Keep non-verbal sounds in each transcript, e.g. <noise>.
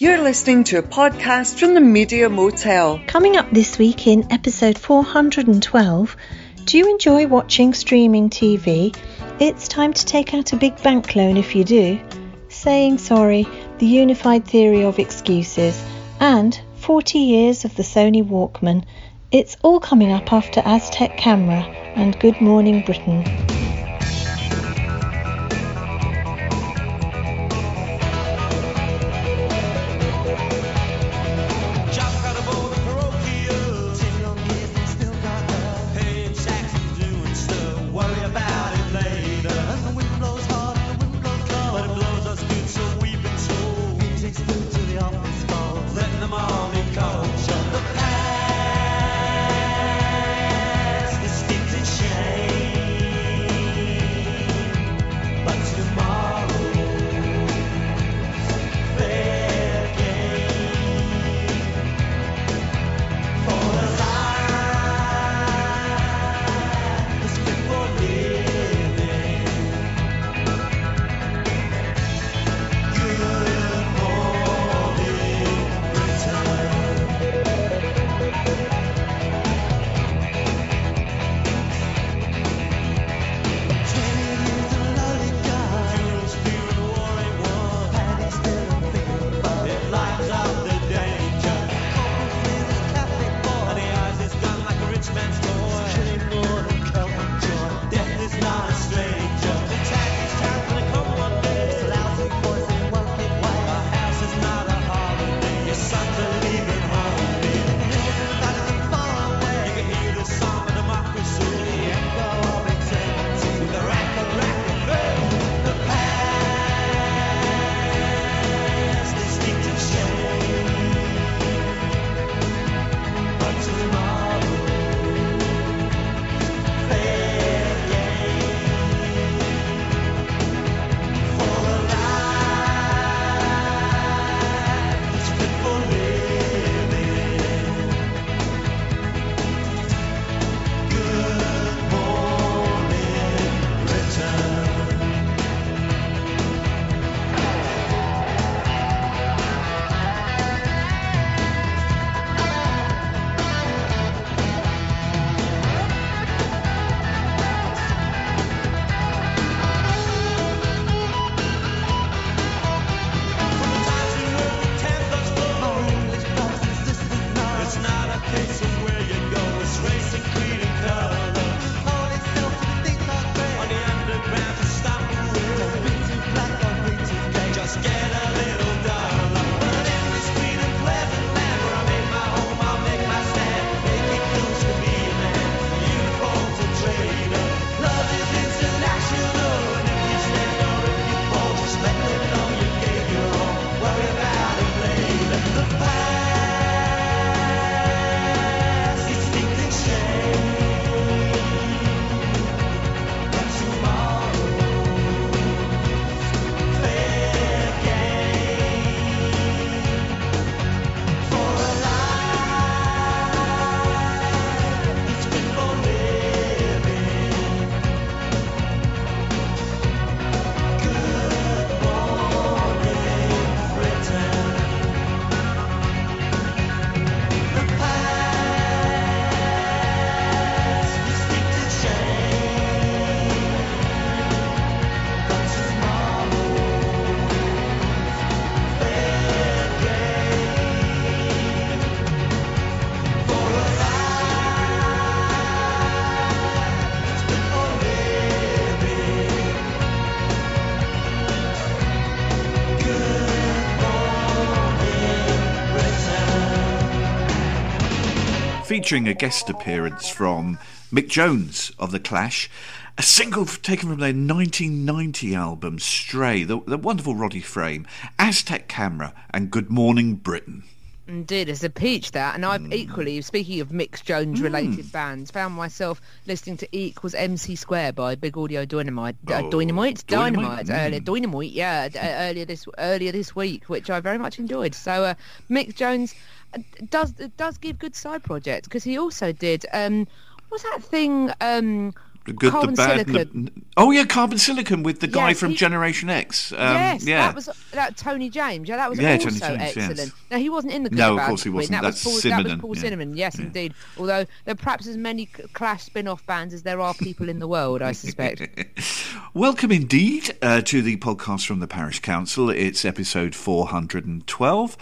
You're listening to a podcast from the Media Motel. Coming up this week in episode 412, do you enjoy watching streaming TV? It's time to take out a big bank loan if you do. Saying sorry, the unified theory of excuses, and 40 years of the Sony Walkman. It's all coming up after Aztec Camera and Good Morning Britain. Featuring a guest appearance from Mick Jones of The Clash, a single taken from their 1990 album Stray, the, the wonderful Roddy Frame, Aztec Camera, and Good Morning Britain. Indeed, it's a peach that, and I've mm. equally, speaking of Mick Jones related mm. bands, found myself listening to E equals MC Square by Big Audio Dynamite, uh, oh, Dynamite, Dynamite, Dynamite, mm. earlier, Dynamite, yeah, uh, earlier this earlier this week, which I very much enjoyed. So uh, Mick Jones does does give good side projects because he also did um what's that thing um The good, Carbon the bad. the- oh yeah, Carbon Silicon with the guy from he- Generation X. Um, yes, yeah. that was that Tony James. Yeah, that was Yeah, also Tony James, yes. excellent. Now he wasn't in the Good No, of course he wasn't. That That's was Paul, that was Paul yeah. Simonon. Yes, Yeah. indeed. Although there are perhaps as many Clash spin-off bands as there are people in the world, I suspect. <laughs> Welcome indeed uh, to the podcast from the Parish Council. It's episode 412.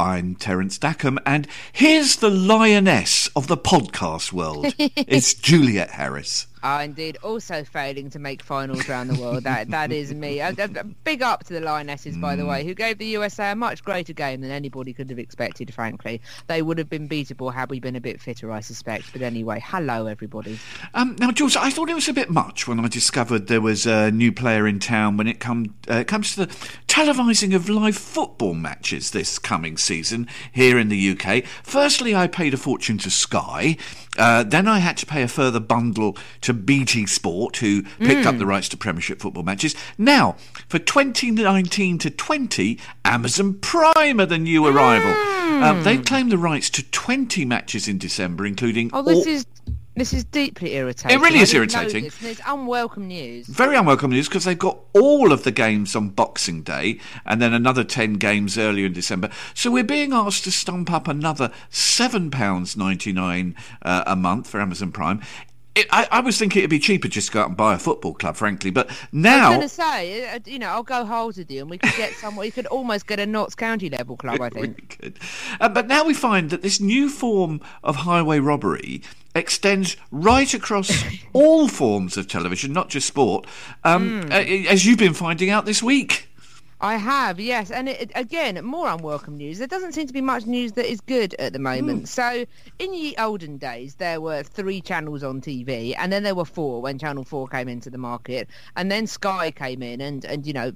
I'm Terence Dackombe, and here's the lioness of the podcast world. <laughs> it's Juliet Harris. Ah, indeed. Also failing to make finals around the world. That that is me. A big up to the Lionesses, by Mm. the way, who gave the USA a much greater game than anybody could have expected. Frankly, they would have been beatable had we been a bit fitter, I suspect. But anyway, hello everybody. Um, now, Jules, I thought it was a bit much when I discovered there was a new player in town when it come, uh, comes to the televising of live football matches this coming season here in the UK. Firstly, I paid a fortune to Sky. Uh, then I had to pay a further bundle to BT Sport, who picked up the rights to Premiership football matches. Now, for 2019 to 20, Amazon Prime are the new arrival. Um, they claim the rights to 20 matches in December, including Oh, this all- is this is deeply irritating. It really is irritating. this, it's unwelcome news. Very unwelcome news because they've got all of the games on Boxing Day and then another 10 games earlier in December. So we're being asked to stump up another £7.99 uh, a month for Amazon Prime. It, I, I was thinking it'd be cheaper just to go out and buy a football club, frankly. But I was now. going to say, uh, you know, I'll go halves with you, and we could get <laughs> somewhere. You could almost get a Notts County level club, I <laughs> think. Uh, but now we find that this new form of highway robbery extends right across <laughs> all forms of television, not just sport, um, uh, as you've been finding out this week. I have, yes, and it, again, more unwelcome news. There doesn't seem to be much news that is good at the moment. So, in ye olden days, there were three channels on TV, and then there were four when Channel Four came into the market, and then Sky came in, and and you know,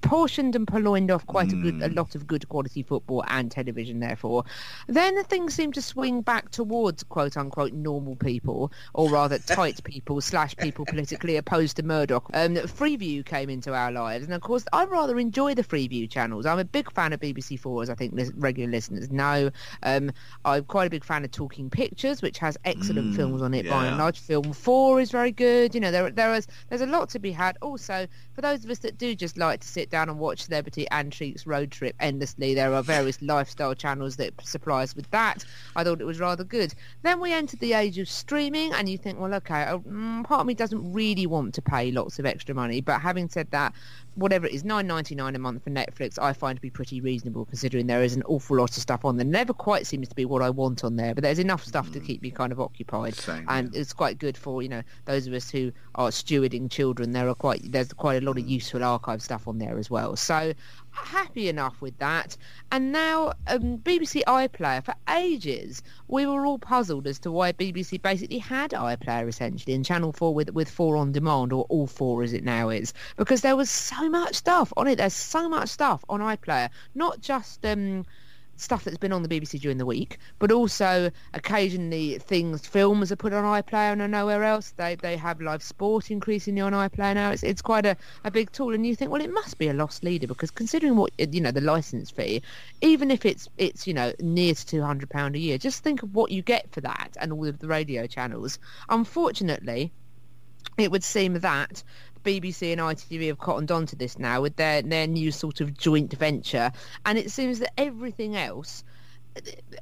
portioned and purloined off quite a good, a lot of good quality football and television. Therefore, then the things seem to swing back towards quote unquote normal people, or rather tight <laughs> people slash people politically opposed to Murdoch. Um, Freeview came into our lives, and of course, I rather enjoy the Freeview channels. I'm a big fan of BBC Four, as I think regular listeners know. Um, I'm quite a big fan of Talking Pictures, which has excellent films on it by and large. Film Four is very good. You know, there there is there's a lot to be had. Also, for those of us that do just like to sit down and watch Celebrity Antiques Road Trip endlessly, there are various <laughs> lifestyle channels that supply us with that. I thought it was rather good. Then we entered the age of streaming, and you think, well, okay, uh, mm, part of me doesn't really want to pay lots of extra money, but having said that, whatever it is, nine ninety nine a month for Netflix, I find to be pretty reasonable considering there is an awful lot of stuff on there. Never quite seems to be what I want on there, but there's enough stuff to keep me kind of occupied, Same, and it's quite good for you know those of us who are stewarding children. There are quite there's quite a lot of mm. useful archive stuff on there as well. So happy enough with that. And now um, BBC iPlayer for ages we were all puzzled as to why BBC basically had iPlayer essentially in Channel 4 with with 4 on demand or all 4 as it now is because there was so much stuff on it there's so much stuff on iPlayer not just um stuff that's been on the BBC during the week, but also occasionally things, films are put on iPlayer and nowhere else. They they have live sport increasingly on iPlayer now. It's it's quite a, a big tool, and you think, well, it must be a loss leader because considering what uh, you know the license fee, even if it's it's you know near to two hundred pound a year, just think of what you get for that and all of the radio channels. Unfortunately, it would seem that BBC and ITV have cottoned on to this now with their their new sort of joint venture, and it seems that everything else,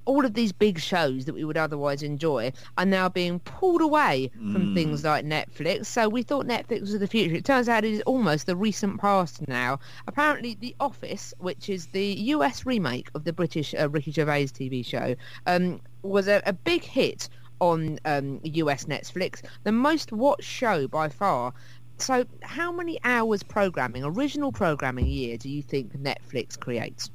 all of these big shows that we would otherwise enjoy, are now being pulled away from things like Netflix. So we thought Netflix was the future. It turns out it is almost the recent past now. Apparently, The Office, which is the US remake of the British uh, Ricky Gervais TV show, um, was a, a big hit on um, US Netflix, the most watched show by far. So, how many hours programming, original programming a year, do you think Netflix creates?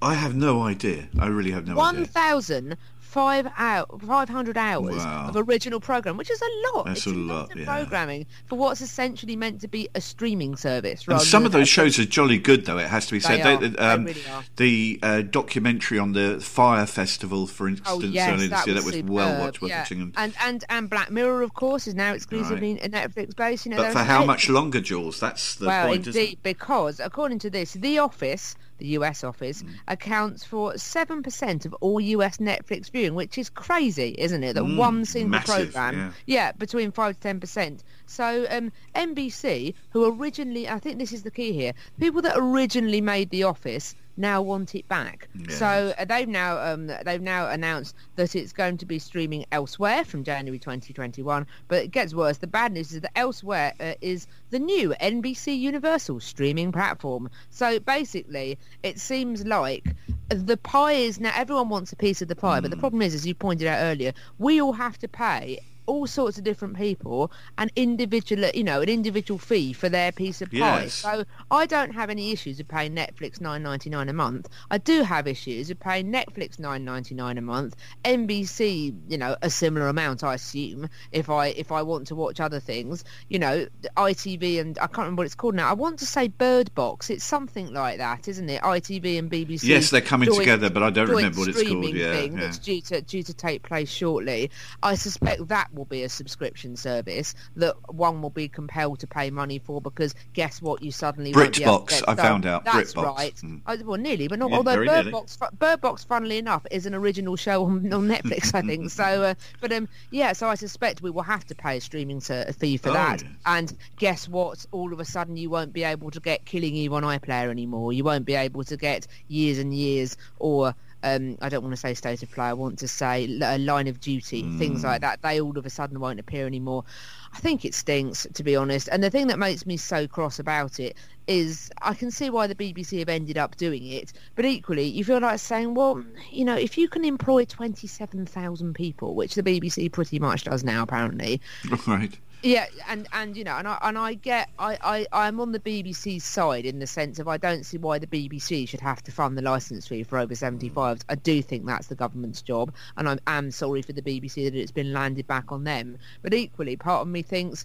I have no idea. I really have no One idea. thousand five five hundred hours Wow. of original program, which is a lot. That's it's a lot, yeah. programming for what's essentially meant to be a streaming service. And some of those shows are jolly good, though. It has to be said. They. They- um, really are. The uh, documentary on the Fyre Festival, for instance, Oh yes, earlier that was, that was superb, well watched, worth yeah. watching. And, And and Black Mirror, of course, is now exclusively Netflix based. You know, but for how much longer, Jules? That's the well, point, indeed, because according to this, The Office, the US office, accounts for 7% of all US Netflix viewing, which is crazy, isn't it? That Mm, one single massive, program, yeah. between 5 to 10%. So um, NBC, who originally, I think this is the key here, people that originally made The Office now want it back. Yes. So uh, they've now um, they've now announced that it's going to be streaming elsewhere from January 2021. But it gets worse. The bad news is that elsewhere uh, is the new NBC Universal streaming platform. So basically, it seems like the pie is now everyone wants a piece of the pie. But the problem is, as you pointed out earlier, we all have to pay all sorts of different people an individual you know an individual fee for their piece of pie Yes. so I don't have any issues with paying Netflix nine ninety nine a month. I do have issues with paying Netflix nine ninety nine a month, NBC, you know, a similar amount, I assume, if I if I want to watch other things. You know, ITV and I can't remember what it's called now. I want to say Bird Box. It's something like that, isn't it? ITV and BBC. Yes, they're coming joint- together, but I don't remember what it's called. Yeah, yeah. that's due to due to take place shortly. I suspect that will be a subscription service that one will be compelled to pay money for because guess what? You suddenly won't be able to BritBox, I found out, That's BritBox. right. Mm. Oh, well, nearly, but not. Yeah, although Bird. Box, Bird Box, funnily enough, is an original show on, on Netflix, I think. <laughs> so, uh, but um, yeah. So I suspect we will have to pay a streaming fee for Oh, that. yes. And guess what? All of a sudden, you won't be able to get Killing Eve on iPlayer anymore. You won't be able to get Years and Years or um, I don't want to say State of Play. I want to say L- uh, Line of Duty, things like that. They all of a sudden won't appear anymore. I think it stinks, to be honest. And the thing that makes me so cross about it is I can see why the BBC have ended up doing it, but equally you feel like saying, well, you know, if you can employ 27,000 people, which the BBC pretty much does now, apparently, <laughs> Right. Yeah, and and you know, and I and I get, I I I'm on the BBC's side in the sense of I don't see why the BBC should have to fund the license fee for over 75s. I do think that's the government's job, and I am sorry for the BBC that it's been landed back on them. But equally, part of me thinks.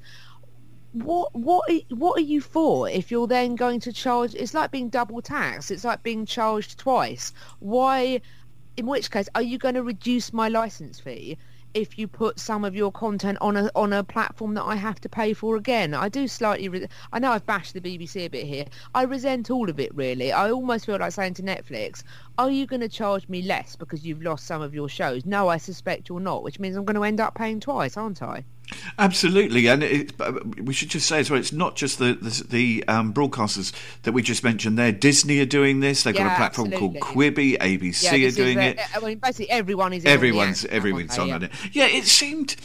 What what what are you for if you're then going to charge? It's like being double taxed. It's like being charged twice. Why? In which case, are you going to reduce my license fee if you put some of your content on a on a platform that I have to pay for again? I do slightly. I know I've bashed the BBC a bit here. I resent all of it really. I almost feel like saying to Netflix, "Are you going to charge me less because you've lost some of your shows?" No, I suspect you're not, which means I'm going to end up paying twice, aren't I? Absolutely, and it, we should just say as well, it's not just the the, the um, broadcasters that we just mentioned there. Disney are doing this. They've got a platform called absolutely. Quibi. ABC Yeah, are is, doing uh, it. I mean, basically everyone is. in on the Everyone's everyone's on on it. Yeah, it seemed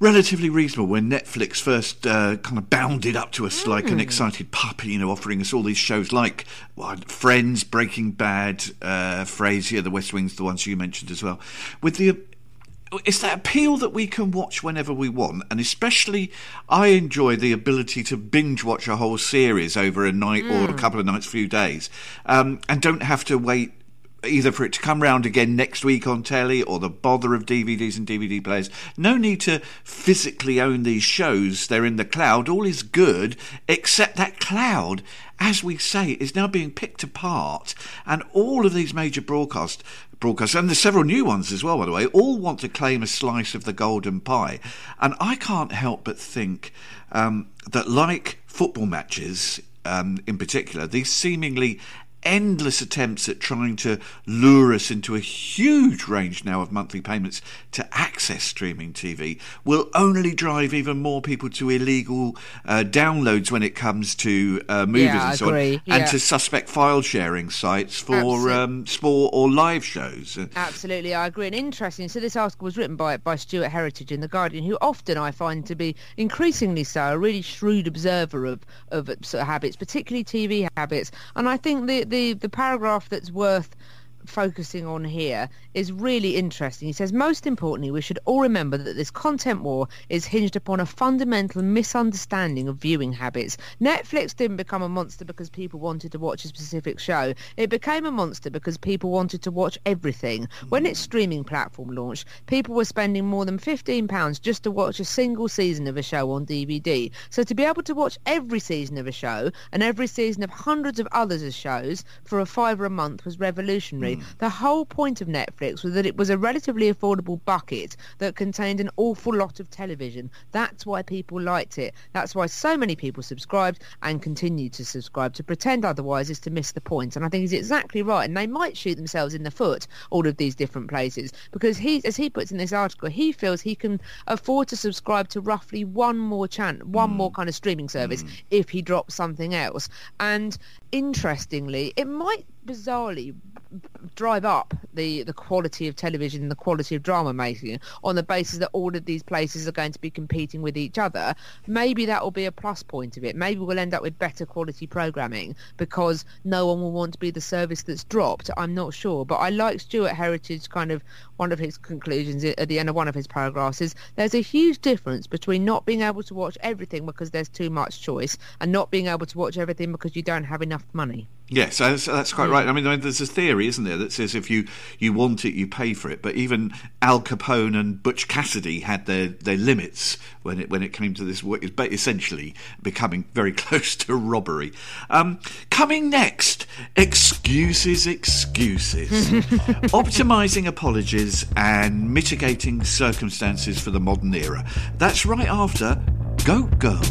relatively reasonable when Netflix first uh, kind of bounded up to us like Hmm. an excited puppy, you know, offering us all these shows like well, Friends, Breaking Bad, uh, Frasier, The West Wing's the ones you mentioned as well. With the it's that appeal that we can watch whenever we want, and especially I enjoy the ability to binge watch a whole series over a night or a couple of nights, a few days, um, and don't have to wait either for it to come round again next week on telly or the bother of DVDs and DVD players. No need to physically own these shows. They're in the cloud. All is good, except that cloud, as we say, is now being picked apart. And all of these major broadcast broadcasts, and there's several new ones as well, by the way, all want to claim a slice of the golden pie. And I can't help but think um, that, like football matches um, in particular, these seemingly endless attempts at trying to lure us into a huge range now of monthly payments to access streaming TV will only drive even more people to illegal uh, downloads when it comes to uh, movies Yeah, and so agree. on, and to suspect file sharing sites for um, sport or live shows. Uh, Absolutely, I agree. And interesting. So this article was written by by Stuart Heritage in the Guardian, who often I find to be increasingly so a really shrewd observer of of sort of habits, particularly TV habits. And I think the the the paragraph that's worth focusing on here is really interesting. He says, most importantly, we should all remember that this content war is hinged upon a fundamental misunderstanding of viewing habits. Netflix didn't become a monster because people wanted to watch a specific show. It became a monster because people wanted to watch everything. When its streaming platform launched, people were spending more than £15 just to watch a single season of a show on DVD. So to be able to watch every season of a show and every season of hundreds of others shows for a fiver a month was revolutionary. Basically. The whole point of Netflix was that it was a relatively affordable bucket that contained an awful lot of television. That's why people liked it. That's why so many people subscribed and continue to subscribe. To pretend otherwise is to miss the point. And I think he's exactly right. And they might shoot themselves in the foot, all of these different places, because he, as he puts in this article, he feels he can afford to subscribe to roughly one more channel, one more mm. kind of streaming service mm. if he drops something else. And interestingly, it might bizarrely drive up the, the quality of television and the quality of drama making on the basis that all of these places are going to be competing with each other, maybe that will be a plus point of it. Maybe we'll end up with better quality programming because no one will want to be the service that's dropped. I'm not sure. But I like Stuart Heritage kind of one of his conclusions at the end of one of his paragraphs is there's a huge difference between not being able to watch everything because there's too much choice and not being able to watch everything because you don't have enough money. Yes, that's, that's quite right. I mean, there's a theory, isn't there, that says if you, you want it, you pay for it. But even Al Capone and Butch Cassidy had their, their limits when it when it came to this, essentially becoming <laughs> very close to robbery. Um, coming next, excuses, excuses, <laughs> optimising apologies and mitigating circumstances for the modern era. That's right after Goat Girl.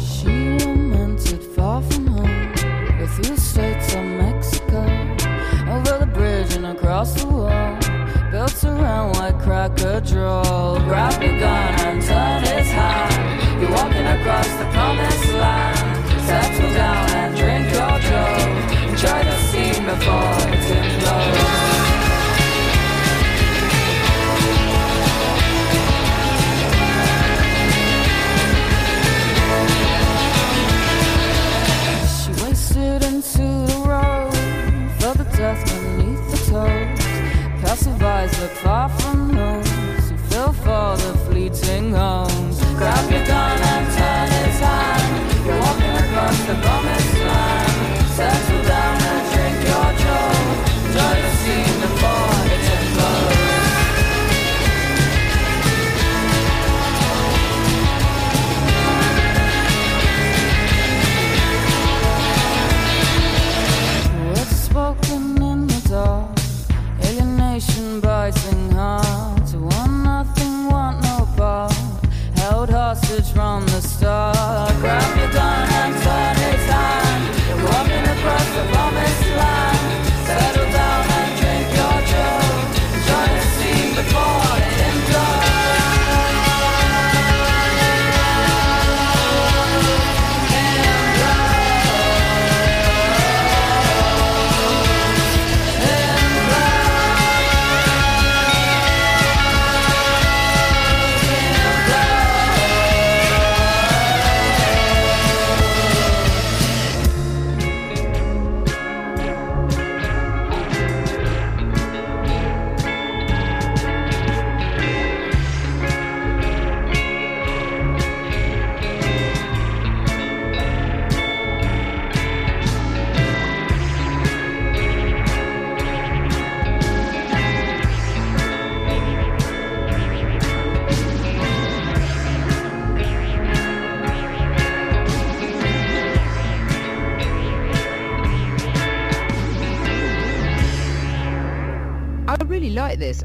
Across the wall, built around white cracker draw. Grab your gun and turn it high. You're walking across the promised land. Settle down and drink your joe. Enjoy the scene before it's implodes. She Look far from those who fell for the fleeting homes. Grab your gun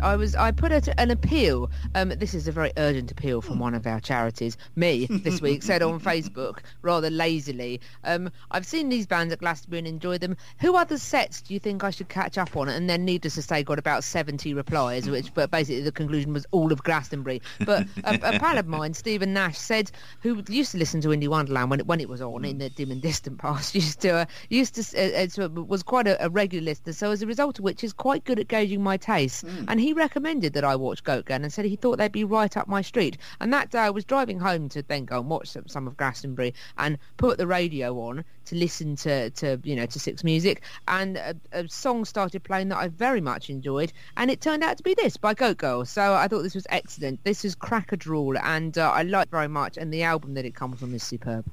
I was I put out an appeal. Um, this is a very urgent appeal from one of our charities. Me this <laughs> week said on Facebook rather lazily. Um, I've seen these bands at Glastonbury and enjoyed them. Who other sets do you think I should catch up on? And then, needless to say, got about seventy replies, which but basically the conclusion was all of Glastonbury. But a, a pal of mine, Stephen Nash, said who used to listen to Indie Wonderland when it when it was on in the dim and distant past. <laughs> Used to uh, used to uh, uh, was quite a, a regular listener. So as a result of which, is quite good at gauging my taste. And he recommended that I watch Goat Girl and said he thought they'd be right up my street. And that day I was driving home to then go and watch some, some of Glastonbury and put the radio on to listen to, to you know to Six Music and a, a song started playing that I very much enjoyed and it turned out to be this by Goat Girl. So I thought this was excellent. This is Cracker Drool and uh, I like very much and the album that it comes from is superb.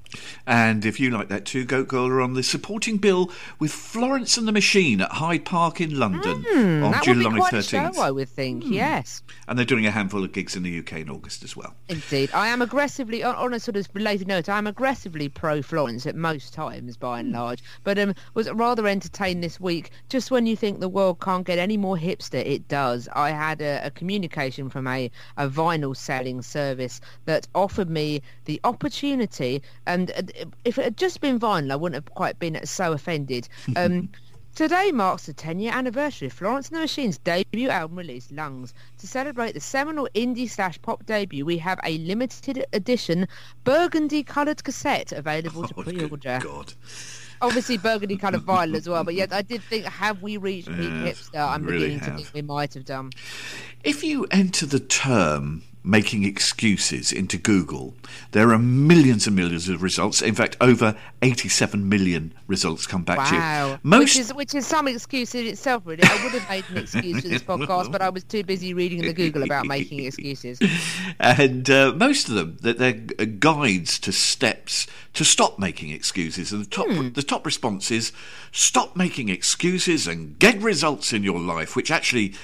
And if you like that too, Goat Girl are on the supporting bill with Florence and the Machine at Hyde Park in London on Hmm, that July would be quite 13th. a show, I would think. Yes. And they're doing a handful of gigs in the UK in August as well. Indeed. I am aggressively, on, on a sort of related note, I am aggressively pro Florence at most times. Times by and large. But um, was rather entertained this week. Just when you think the world can't get any more hipster, it does. I had a, a communication from a, a vinyl selling service that offered me the opportunity, and uh, if it had just been vinyl, I wouldn't have quite been so offended. Um, <laughs> Today marks the 10-year anniversary of Florence and the Machine's debut album release, Lungs. To celebrate the seminal indie slash pop debut, we have a limited edition burgundy-coloured cassette available to <laughs> Oh, pre-order. good God. Obviously burgundy-coloured vinyl as well, but yet I did think, have we reached peak Yes, hipster? I'm really beginning to think we might have done. If you enter the term making excuses into Google, there are millions and millions of results. In fact, over 87 million results come back to you. Most Which is which is some excuse in itself, really. I would have made an excuse for this <laughs> podcast, but I was too busy reading the Google about making excuses. <laughs> and uh, most of them that they're uh, guides to steps to stop making excuses and the top Hmm. the top response is stop making excuses and get results in your life which actually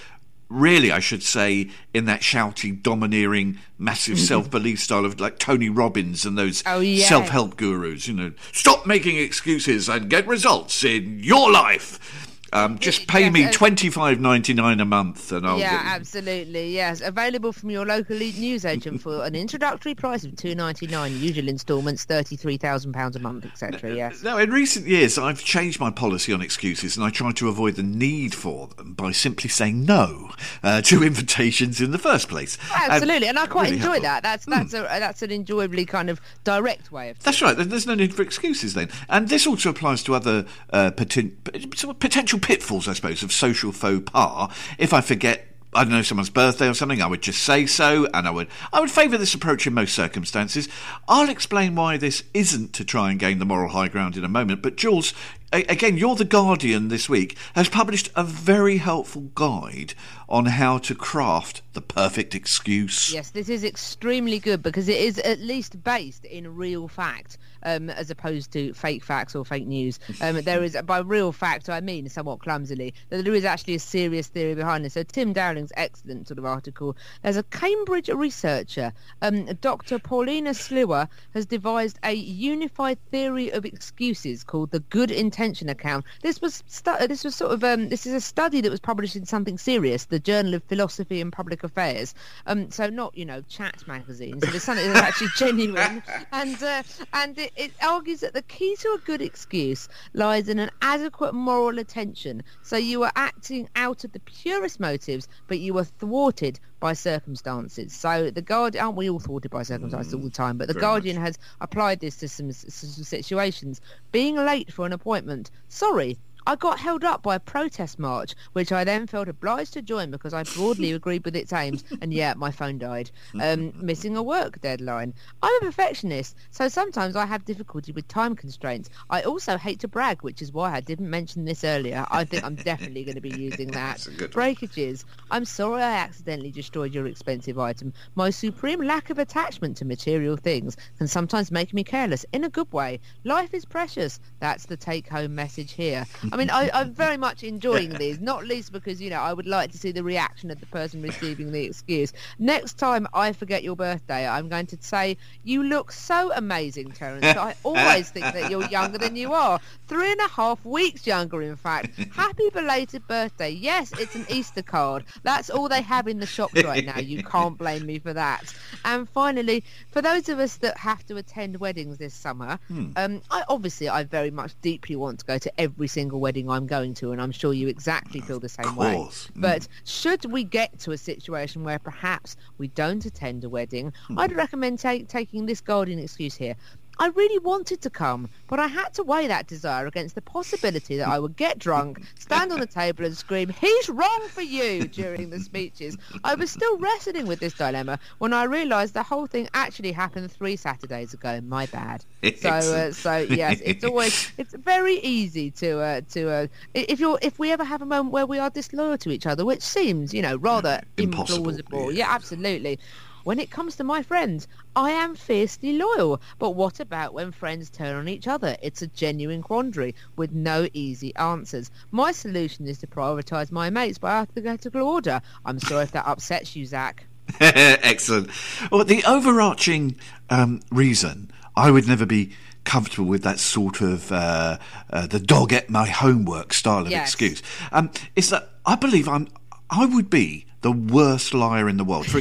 really I should say in that shouty domineering massive mm-hmm. self-belief style of like Tony Robbins and those Oh, yeah. self-help gurus you know. Stop making excuses and get results in your life um, just pay Yes, me uh, twenty five ninety nine a month and I'll yeah, get- absolutely. Yes, available from your local lead news agent for an introductory price of two ninety nine. Usual instalments thirty three thousand pounds a month, etc. Yes. Now, in recent years, I've changed my policy on excuses and I try to avoid the need for them by simply saying no uh, <laughs> to invitations in the first place. Absolutely, and I quite really enjoy helpful. that. That's that's a that's an enjoyably kind of direct way of. That's right. There's no need for excuses then, and this also applies to other uh, poten- p- sort of potential pitfalls, I suppose, of social faux pas. If I forget. I don't know someone's birthday or something. I would just say so, and I would I would favour this approach in most circumstances. I'll explain why this isn't to try and gain the moral high ground in a moment. But Jules, again, you're the Guardian this week has published a very helpful guide on how to craft the perfect excuse. Yes, this is extremely good because it is at least based in real fact, um, as opposed to fake facts or fake news. Um, there is, by real fact, I mean somewhat clumsily, that there is actually a serious theory behind this. So Tim Dowling's excellent sort of article. There's a Cambridge researcher, um, Dr. Paulina Sliwa, has devised a unified theory of excuses called the good intention account. This was stu- this was sort of um, this is a study that was published in something serious, the Journal of Philosophy and Public Affairs. Um, so not you know chat magazines. There's something that's actually <laughs> genuine, and uh, and it, it argues that the key to a good excuse lies in an adequate moral attention. So you are acting out of the purest motives, but you are thwarted by circumstances. So the Guardian, aren't we all thwarted by circumstances all the mm, time? But the Guardian has applied this to some, some situations. Being late for an appointment. Sorry, I got held up by a protest march, which I then felt obliged to join because I broadly <laughs> agreed with its aims, and yeah, my phone died. Um, <laughs> missing a work deadline. I'm a perfectionist, so sometimes I have difficulty with time constraints. I also hate to brag, which is why I didn't mention this earlier. I think I'm definitely going to be using <laughs> that. Breakages. I'm sorry I accidentally destroyed your expensive item. My supreme lack of attachment to material things can sometimes make me careless in a good way. Life is precious. That's the take-home message here. I mean, I, I'm very much <laughs> enjoying these, not least because, you know, I would like to see the reaction of the person receiving the excuse. Next time I forget your birthday, I'm going to say, you look so amazing, Terence. I <laughs> always think that you're younger than you are. Three and a half weeks younger, in fact. Happy belated birthday. Yes, it's an Easter card. That's all they have in the shops right now. You can't blame me for that. And finally, for those of us that have to attend weddings this summer, um, I obviously I very much deeply want to go to every single wedding I'm going to, and I'm sure you exactly feel the same way. Mm. But should we get to a situation where perhaps we don't attend a wedding, I'd recommend ta- taking this golden excuse here. I really wanted to come, but I had to weigh that desire against the possibility that I would get drunk, stand on the table and scream, he's wrong for you, during the speeches. I was still wrestling with this dilemma when I realised the whole thing actually happened three Saturdays ago. My bad. So, uh, so yes, it's always, it's very easy to, uh, to, uh, if you're, if we ever have a moment where we are disloyal to each other, which seems, you know, rather Impossible, implausible. yes. Yeah, absolutely. When it comes to my friends, I am fiercely loyal. But what about when friends turn on each other? It's a genuine quandary with no easy answers. My solution is to prioritise my mates by alphabetical order. I'm sorry if that upsets you, Zach. <laughs> Excellent. Well, the overarching um, reason I would never be comfortable with that sort of uh, uh, the dog ate my homework style of Yes. excuse. Um, is that I believe I'm I would be the worst liar in the world. For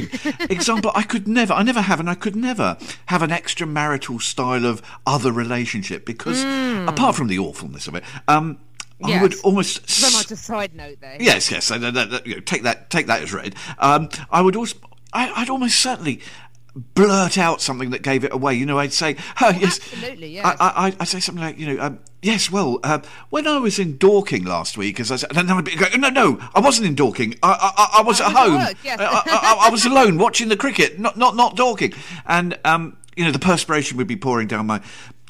example, I could never, I never have, and I could never have an extramarital style of other relationship because, apart from the awfulness of it, um, I would. Almost So much a side note there. Yes, yes. That, that, that, you know, take that, take that as read. Um, I would also, I, I'd almost certainly blurt out something that gave it away. You know, I'd say, oh, yes, absolutely, yes. I, I, I'd- I'd say something like, you know, um, yes, well, uh, when I was in Dorking last week, as I said, and I'd be going, no, no, I wasn't in Dorking. I, I, I, was at home. work, yes. I, I was alone watching the cricket, not, not, not Dorking, and. Um, you know, the perspiration would be pouring down my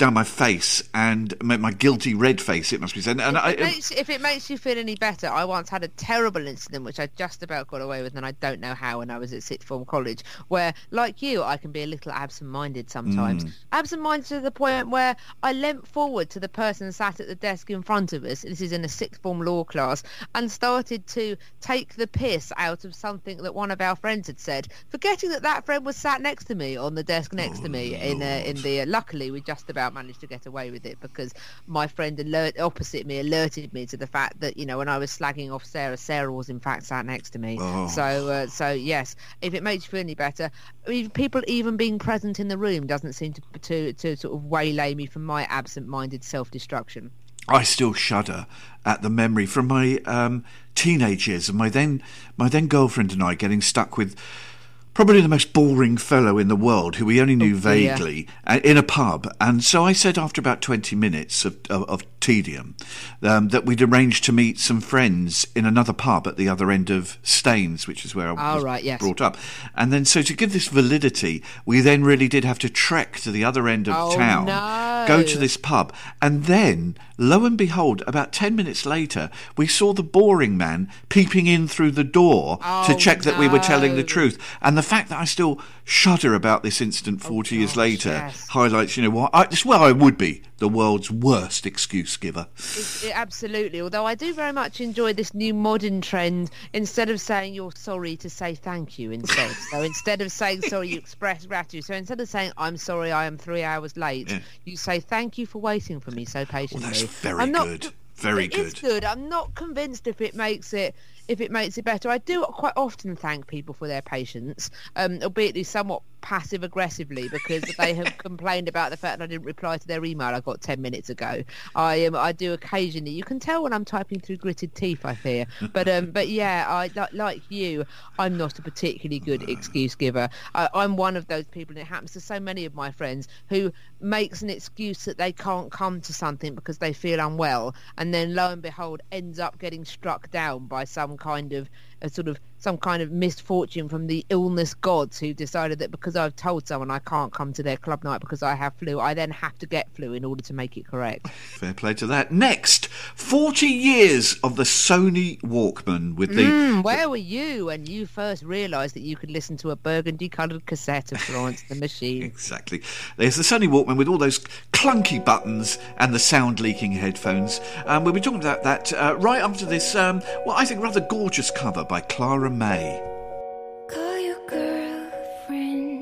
down my face and my, guilty red face. It must be said. And I, If it, makes, if it makes you feel any better, I once had a terrible incident which I just about got away with, and I don't know how. When I was at sixth form college, where, like you, I can be a little absent-minded sometimes. Absent-minded to the point where I leant forward to the person sat at the desk in front of us. This is in a sixth form law class, and started to take the piss out of something that one of our friends had said, forgetting that that friend was sat next to me on the desk next to me. In uh, in the luckily, we just about managed to get away with it because my friend alert opposite me alerted me to the fact that you know when I was slagging off Sarah, Sarah was in fact sat next to me. Oh. So uh, so yes, if it makes you feel any better, I mean, people even being present in the room doesn't seem to to, to sort of waylay me from my absent-minded self-destruction. I still shudder at the memory from my um, teenage years of my then my then girlfriend and I getting stuck with probably the most boring fellow in the world who we only knew Oh, vaguely uh, in a pub. And so I said after about twenty minutes of, of, of tedium um, that we'd arranged to meet some friends in another pub at the other end of Staines, which is where I Oh, was right, yes. brought up. And then so to give this validity, we then really did have to trek to the other end of Oh, town, no. go to this pub, and then lo and behold, about ten minutes later, we saw the boring man peeping in through the door to Oh, check that we were telling the truth. And the fact that I still shudder about this incident forty years gosh, later yes. highlights, you know, what I, it's where I would be the world's worst excuse giver. It, it- absolutely. Although I do very much enjoy this new modern trend. Instead of saying you're sorry, to say thank you instead. so <laughs> instead of saying sorry, you express gratitude. So instead of saying I'm sorry, I am three hours late, Yeah. you say thank you for waiting for me so patiently. that's very I'm not- good. Very good. good. I'm not convinced if it makes it if it makes it better. I do quite often thank people for their patience, um, albeit somewhat passive aggressively because they have <laughs> complained about the fact that I didn't reply to their email I got ten minutes ago. I um, I do occasionally. You can tell when I'm typing through gritted teeth. I fear, but um, but yeah, I li- like you. I'm not a particularly good excuse giver. I, I'm one of those people, and it happens to so many of my friends who makes an excuse that they can't come to something because they feel unwell, and then lo and behold ends up getting struck down by some kind of a sort of some kind of misfortune from the illness gods who decided that because I've told someone I can't come to their club night because I have flu, I then have to get flu in order to make it correct. Fair play to that. Next, 40 years of the Sony Walkman with the. Hmm, where were you when you first realised that you could listen to a burgundy-coloured cassette of Florence the Machine? Exactly. There's the Sony Walkman with all those clunky buttons and the sound leaking headphones. Um, we'll be talking about that uh, right after this, um, well, I think rather gorgeous cover by Clara May. Call your girlfriend.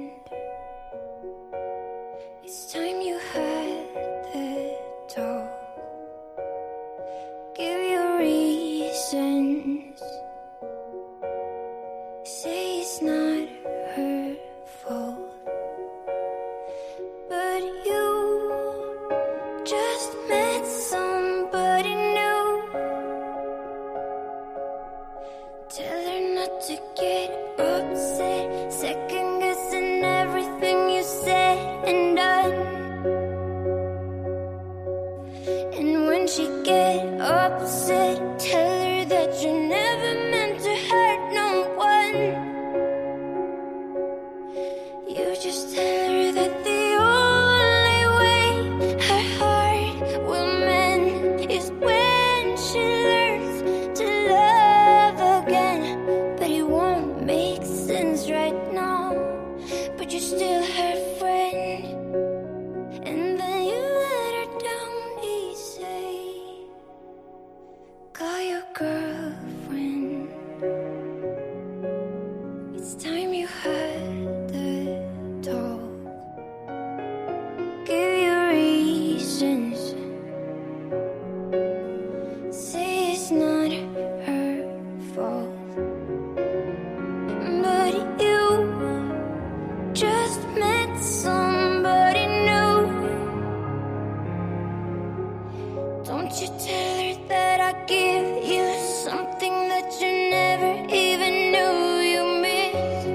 Don't you tell her that I give you something that you never even knew you missed?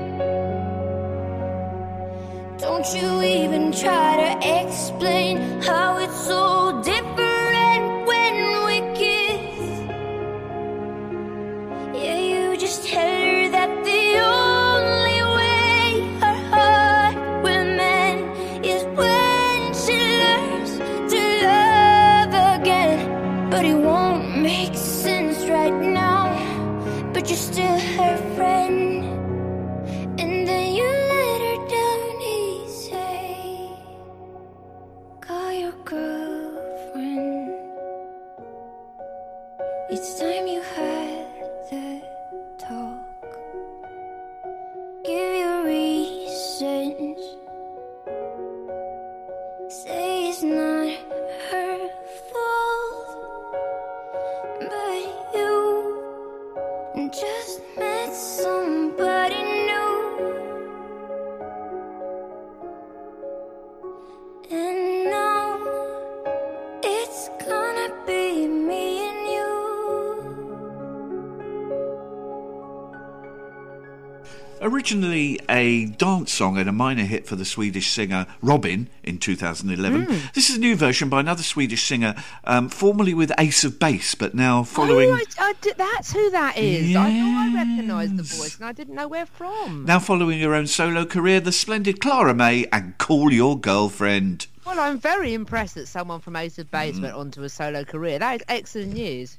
Don't you even try to explain how it's all. A dance song and a minor hit for the Swedish singer Robyn in 2011. Hmm. This is a new version by another Swedish singer, um, formerly with Ace of Base, but now following. Oh, I, I did- that's who that is. I thought I recognised the voice, and I didn't know where from. Now following her own solo career, the splendid Clara Mae and Call Your Girlfriend. Well, I'm very impressed that someone from Ace of Mm. Base went on to a solo career. That is excellent news.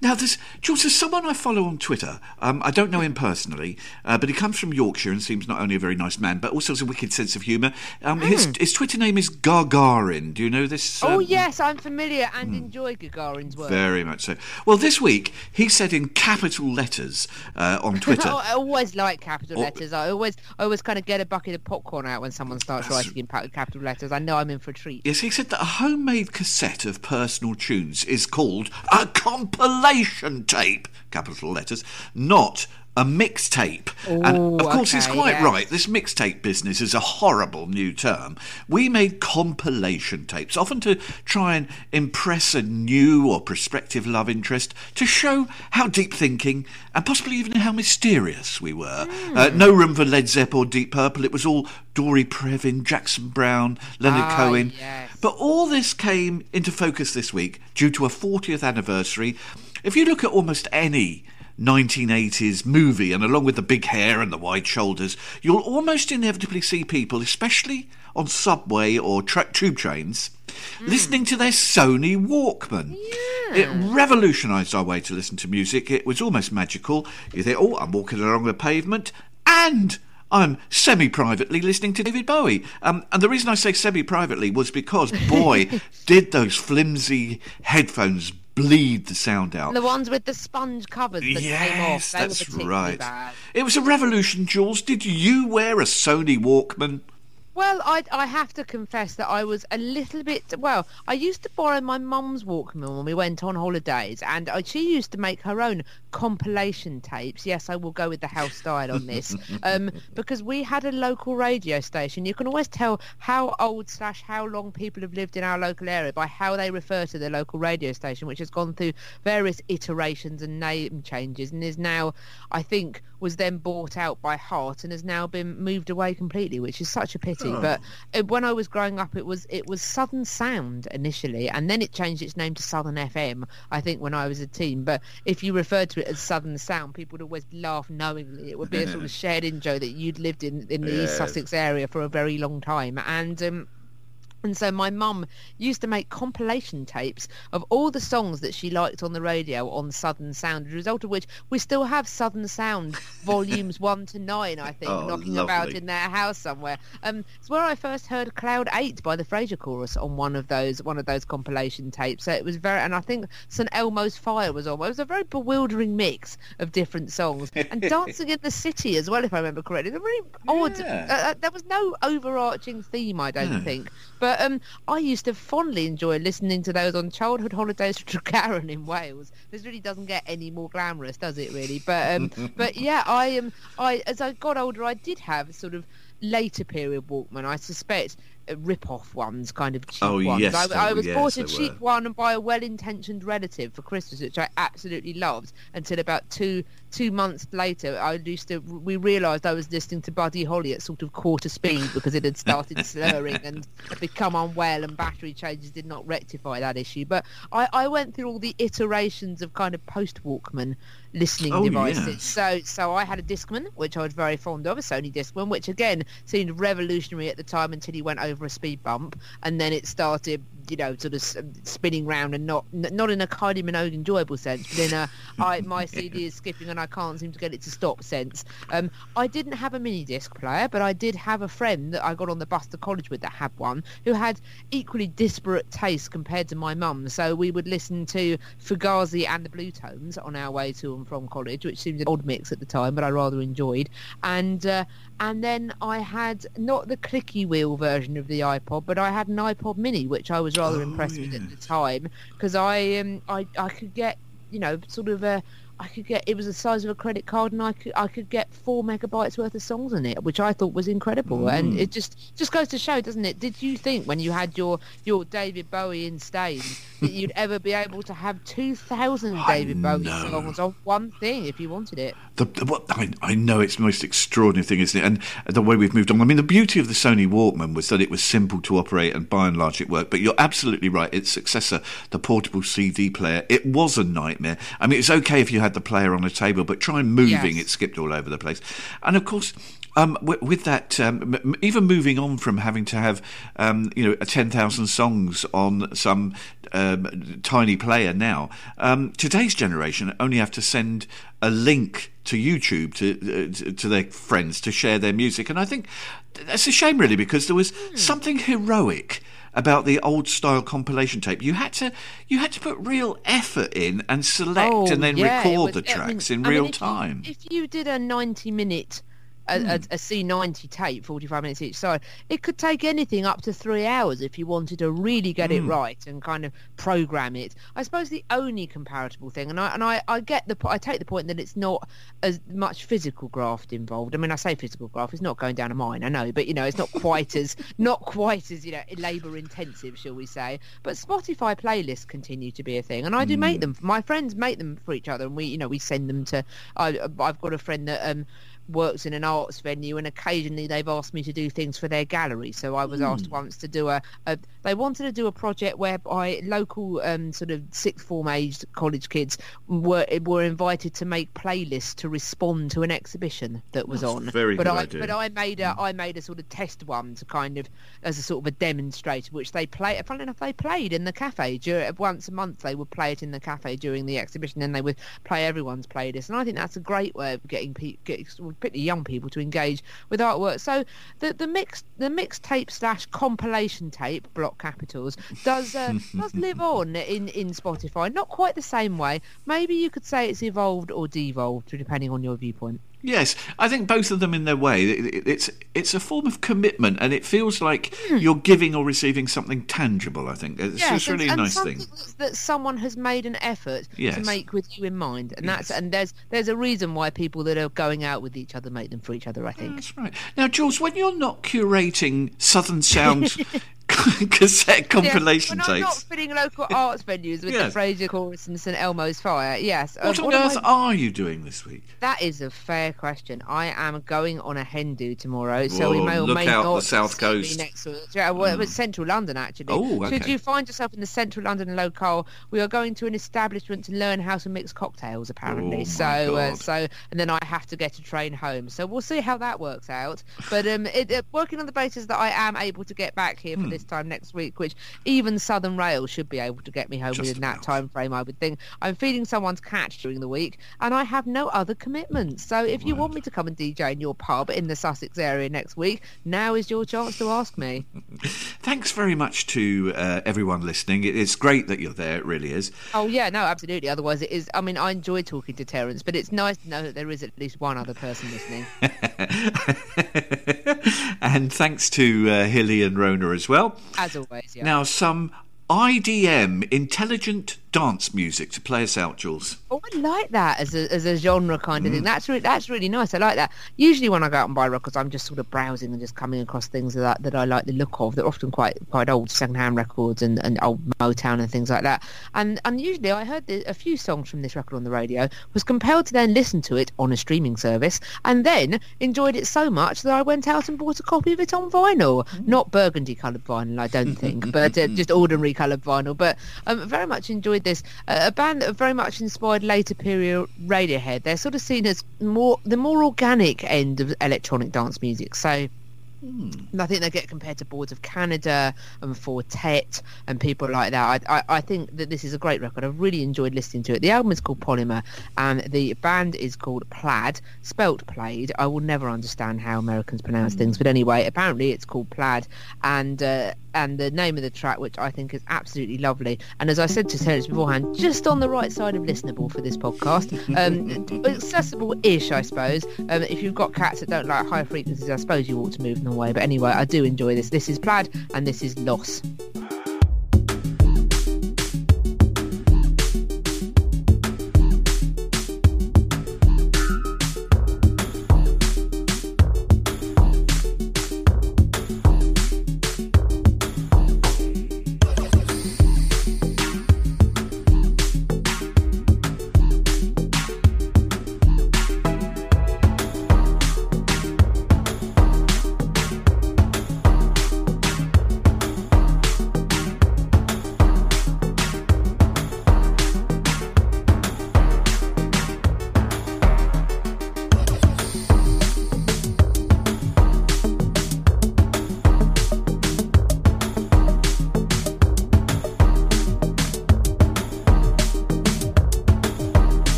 Now, there's Jules. There's someone I follow on Twitter. Um, I don't know him personally, uh, but he comes from Yorkshire and seems not only a very nice man, but also has a wicked sense of humour. Um, his, his Twitter name is Gagarin. Do you know this? Hmm. oh um, yes, I'm familiar and enjoy Gagarin's work. Very much so. Well, this week he said in capital letters uh, on <laughs> Twitter. Oh, I always like capital Oh. letters. I always, I always kind of get a bucket of popcorn out when someone starts writing in capital letters. I know I'm in for a treat. Yes, he said that a homemade cassette of personal tunes is called a compilation tape, capital letters, not a mixtape. and of course, he's quite right. This mixtape business is a horrible new term. We made compilation tapes, often to try and impress a new or prospective love interest, to show how deep thinking and possibly even how mysterious we were. Uh, Hmm. no room for Led Zepp or Deep Purple. It was all Dory Previn, Jackson Browne, Leonard Ah, Cohen. yes. But all this came into focus this week due to a 40th anniversary. If you look at almost any 1980s movie, and along with the big hair and the wide shoulders, you'll almost inevitably see people, especially on subway or tra- tube trains, listening to their Sony Walkman. Yeah. It revolutionised our way to listen to music. It was almost magical. You think, oh, I'm walking along the pavement, and I'm semi privately listening to David Bowie. Um, and the reason I say semi privately was because, boy, <laughs> did those flimsy headphones bleed the sound out. The ones with the sponge covers that came off. Yes, that's right. bad. It was a revolution, Jules. Did you wear a Sony Walkman? Well, I, I have to confess that I was a little bit. Well, I used to borrow my mum's Walkman when we went on holidays, and I, she used to make her own compilation tapes. Yes, I will go with the house style on this, <laughs> um, because we had a local radio station. You can always tell how old slash how long people have lived in our local area by how they refer to the local radio station, which has gone through various iterations and name changes, and is now, I think, was then bought out by Heart and has now been moved away completely, which is such a pity. But uh, when I was growing up, it was it was Southern Sound initially, and then it changed its name to Southern FM. I think when I was a teen. But if you referred to it as Southern Sound, people would always laugh knowingly. It would be a sort of <laughs> shared in joke that you'd lived in in the East Sussex area for a very long time, and. Um, and so my mum used to make compilation tapes of all the songs that she liked on the radio on Southern Sound, as a result of which we still have Southern Sound <laughs> volumes one to nine, I think, Oh, knocking about in their house somewhere. Um, it's where I first heard Cloud Eight by the Frazier Chorus on one of those one of those compilation tapes. So it was very, and I think St Elmo's Fire was on. It was a very bewildering mix of different songs and <laughs> Dancing in the City as well, if I remember correctly. They're odd. Yeah. Uh, uh, there was no overarching theme, I don't No. think. But um, I used to fondly enjoy listening to those on childhood holidays to Tregaron in Wales. This really doesn't get any more glamorous, does it? Really? But um, <laughs> but yeah, I am. I as I got older, I did have sort of later period Walkman. I suspect uh, rip-off ones, kind of cheap Oh, ones. yes, I, I was yes, bought a cheap were. one by a well-intentioned relative for Christmas, which I absolutely loved. Until about two two months later, I used to we realised I was listening to Buddy Holly at sort of quarter speed because it had started <laughs> slurring and become unwell, and battery changes did not rectify that issue. But I, I went through all the iterations of kind of post Walkman listening Oh, devices. yes. So so I had a Discman, which I was very fond of, a Sony Discman, which again seemed revolutionary at the time until he went over a speed bump, and then it started, you know, sort of spinning round and not not in a Kylie Minogue enjoyable sense, but in a I, my <laughs> CD is skipping and I can't seem to get it to stop sense. Um, I didn't have a mini disc player, but I did have a friend that I got on the bus to college with that had one, who had equally disparate tastes compared to my mum. So we would listen to Fugazi and the Bluetones on our way to and from college, which seemed an odd mix at the time, but I rather enjoyed. And uh, and then I had not the clicky wheel version of the iPod, but I had an iPod Mini, which I was rather Oh, impressed with yeah. at the time because I um I I could get you know sort of a I could get it was the size of a credit card, and I could I could get four megabytes worth of songs on it, which I thought was incredible. Mm. And it just just goes to show, doesn't it? Did you think when you had your your David Bowie in Stains that you'd ever be able to have two thousand David Bowie songs on one thing if you wanted it? The, the, what, I, I know it's the most extraordinary thing, isn't it? And the way we've moved on. I mean, the beauty of the Sony Walkman was that it was simple to operate and by and large it worked. But you're absolutely right. Its successor, the portable CD player, it was a nightmare. I mean, it's okay if you had the player on a table, but try moving, Yes. it skipped all over the place. And of course, um, with, with that, um, m- even moving on from having to have, um, you know, ten thousand songs on some um, tiny player now, um, today's generation only have to send a link to YouTube to uh, to their friends to share their music, and I think that's a shame, really, because there was Hmm. something heroic about the old style compilation tape. You had to you had to put real effort in and select and then Oh, yeah, record was- the I mean- tracks in I mean, real if you- time. if you did a 90 minute a, a, hmm. a C90 tape, 45 minutes each side, it could take anything up to three hours if you wanted to really get it hmm. right and kind of program it. I suppose the only comparable thing, and I and I, I get the I take the point that it's not as much physical graft involved. I mean, I say physical graft, it's not going down a mine, I know, but you know, it's not quite as <laughs> not quite as you know labour intensive, shall we say? But Spotify playlists continue to be a thing, and I do make hmm. them. My friends make them for each other, and we you know we send them to. I, I've got a friend that um works in an arts venue and occasionally they've asked me to do things for their gallery. So i was asked once to do a, a they wanted to do a project whereby local um, sort of sixth form aged college kids were were invited to make playlists to respond to an exhibition that was That's on. very but good i idea. but i made a i made a sort of test one to kind of as a sort of a demonstrator which they play funnily enough they played in the cafe dur once a month they would play it in the cafe during the exhibition and they would play everyone's playlist. And i think that's a great way of getting people getting particularly young people to engage with artwork. So the the mix the mixtape slash compilation tape block capitals does uh, <laughs> does live on in in spotify. Not quite the same way. Maybe you could say it's evolved or devolved depending on your viewpoint Yes, I think both of them in their way. It- it- It's it's a form of commitment, and it feels like hmm. you're giving or receiving something tangible. I think it's just and- really a and nice thing. That someone has made an effort Yes. to make with you in mind, and that's and there's there's a reason why people that are going out with each other make them for each other. I think. That's right. Now, Jules, when you're not curating Southern Sound <laughs> <laughs> cassette compilation yeah, when I'm not filling local arts venues with Yes. the Frazier Chorus and St Elmo's Fire, yes. uh, what on what earth I- are you doing this week? That is a fair question. I am going on a hen do tomorrow, so we may or may out not the south coast. next week. Yeah, well, it's central London actually. Oh, okay. Should okay. you find yourself in the central London locale, we are going to an establishment to learn how to mix cocktails. Apparently, Oh, so uh, so and then I have to get a train home. So we'll see how that works out. But um, it, uh, working on the basis that I am able to get back here for Hmm. this time next week, which even Southern Rail should be able to get me home Just within that time frame. I would think. I'm feeding someone's cat during the week, and I have no other commitments. So if you want me to come and DJ in your pub in the Sussex area next week, now is your chance to ask me. <laughs> Thanks very much to uh, everyone listening. It's great that you're there. It really is. Oh yeah, no, absolutely. Otherwise, it is. I mean, I enjoy talking to Terence, but it's nice to know that there is at least one other person listening. <laughs> and thanks to uh, Hilly and Rona as well. As always, yeah. Now, some IDM, intelligent dance music, to play us out, Jules. Oh, I like that as a, as a genre kind of Mm. thing. That's re- that's really nice. I like that. Usually when I go out and buy records, I'm just sort of browsing and just coming across things that that I like the look of. They're often quite quite old second-hand records and, and old Motown and things like that. And and usually I heard the, a few songs from this record on the radio, was compelled to then listen to it on a streaming service, and then enjoyed it so much that I went out and bought a copy of it on vinyl. Not burgundy-coloured vinyl, I don't think, but uh, just <laughs> ordinary coloured vinyl. But um, very much enjoyed this. Uh, a band that very much inspired later period Radiohead. They're sort of seen as more the more organic end of electronic dance music. So. And I think they get compared to Boards of Canada and Four Tet and people like that. I, I, I think that this is a great record. I've really enjoyed listening to it. The album is called Polymer and the band is called Plaid, spelt Plaid. I will never understand how Americans pronounce things, but anyway, apparently it's called Plaid. And uh, and the name of the track, which I think is absolutely lovely. And as I said to Terence beforehand, just on the right side of listenable for this podcast. Um, <laughs> accessible-ish, I suppose. Um, if you've got cats that don't like high frequencies, I suppose you ought to move them away. But anyway, I do enjoy this. This is Plaid, and this is Loss.